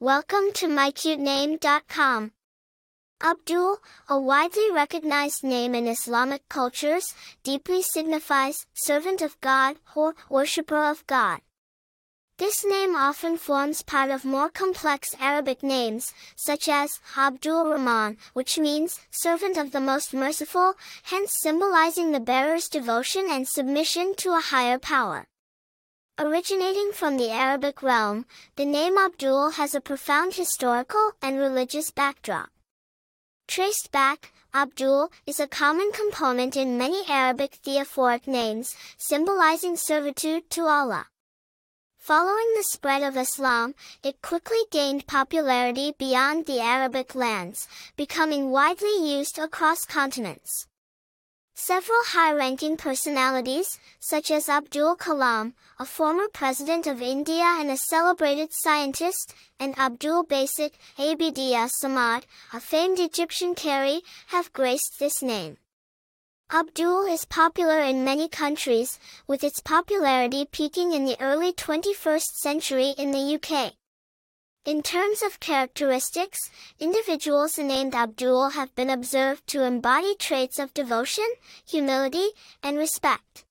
Welcome to mycutename.com. Abdul, a widely recognized name in Islamic cultures, deeply signifies servant of God or worshipper of God. This name often forms part of more complex Arabic names, such as Abdul Rahman, which means servant of the most merciful, hence symbolizing the bearer's devotion and submission to a higher power. Originating from the Arabic realm, the name Abdul has a profound historical and religious backdrop. Traced back, Abdul is a common component in many Arabic theophoric names, symbolizing servitude to Allah. Following the spread of Islam, it quickly gained popularity beyond the Arabic lands, becoming widely used across continents. Several high-ranking personalities, such as Abdul Kalam, a former president of India and a celebrated scientist, and Abdul Basit Abd Samad, a famed Egyptian Qari, have graced this name. Abdul is popular in many countries, with its popularity peaking in the early 21st century in the UK. In terms of characteristics, individuals named Abdul have been observed to embody traits of devotion, humility, and respect.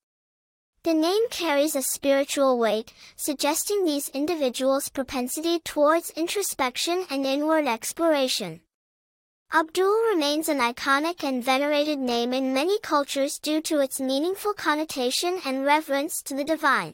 The name carries a spiritual weight, suggesting these individuals' propensity towards introspection and inward exploration. Abdul remains an iconic and venerated name in many cultures due to its meaningful connotation and reverence to the divine.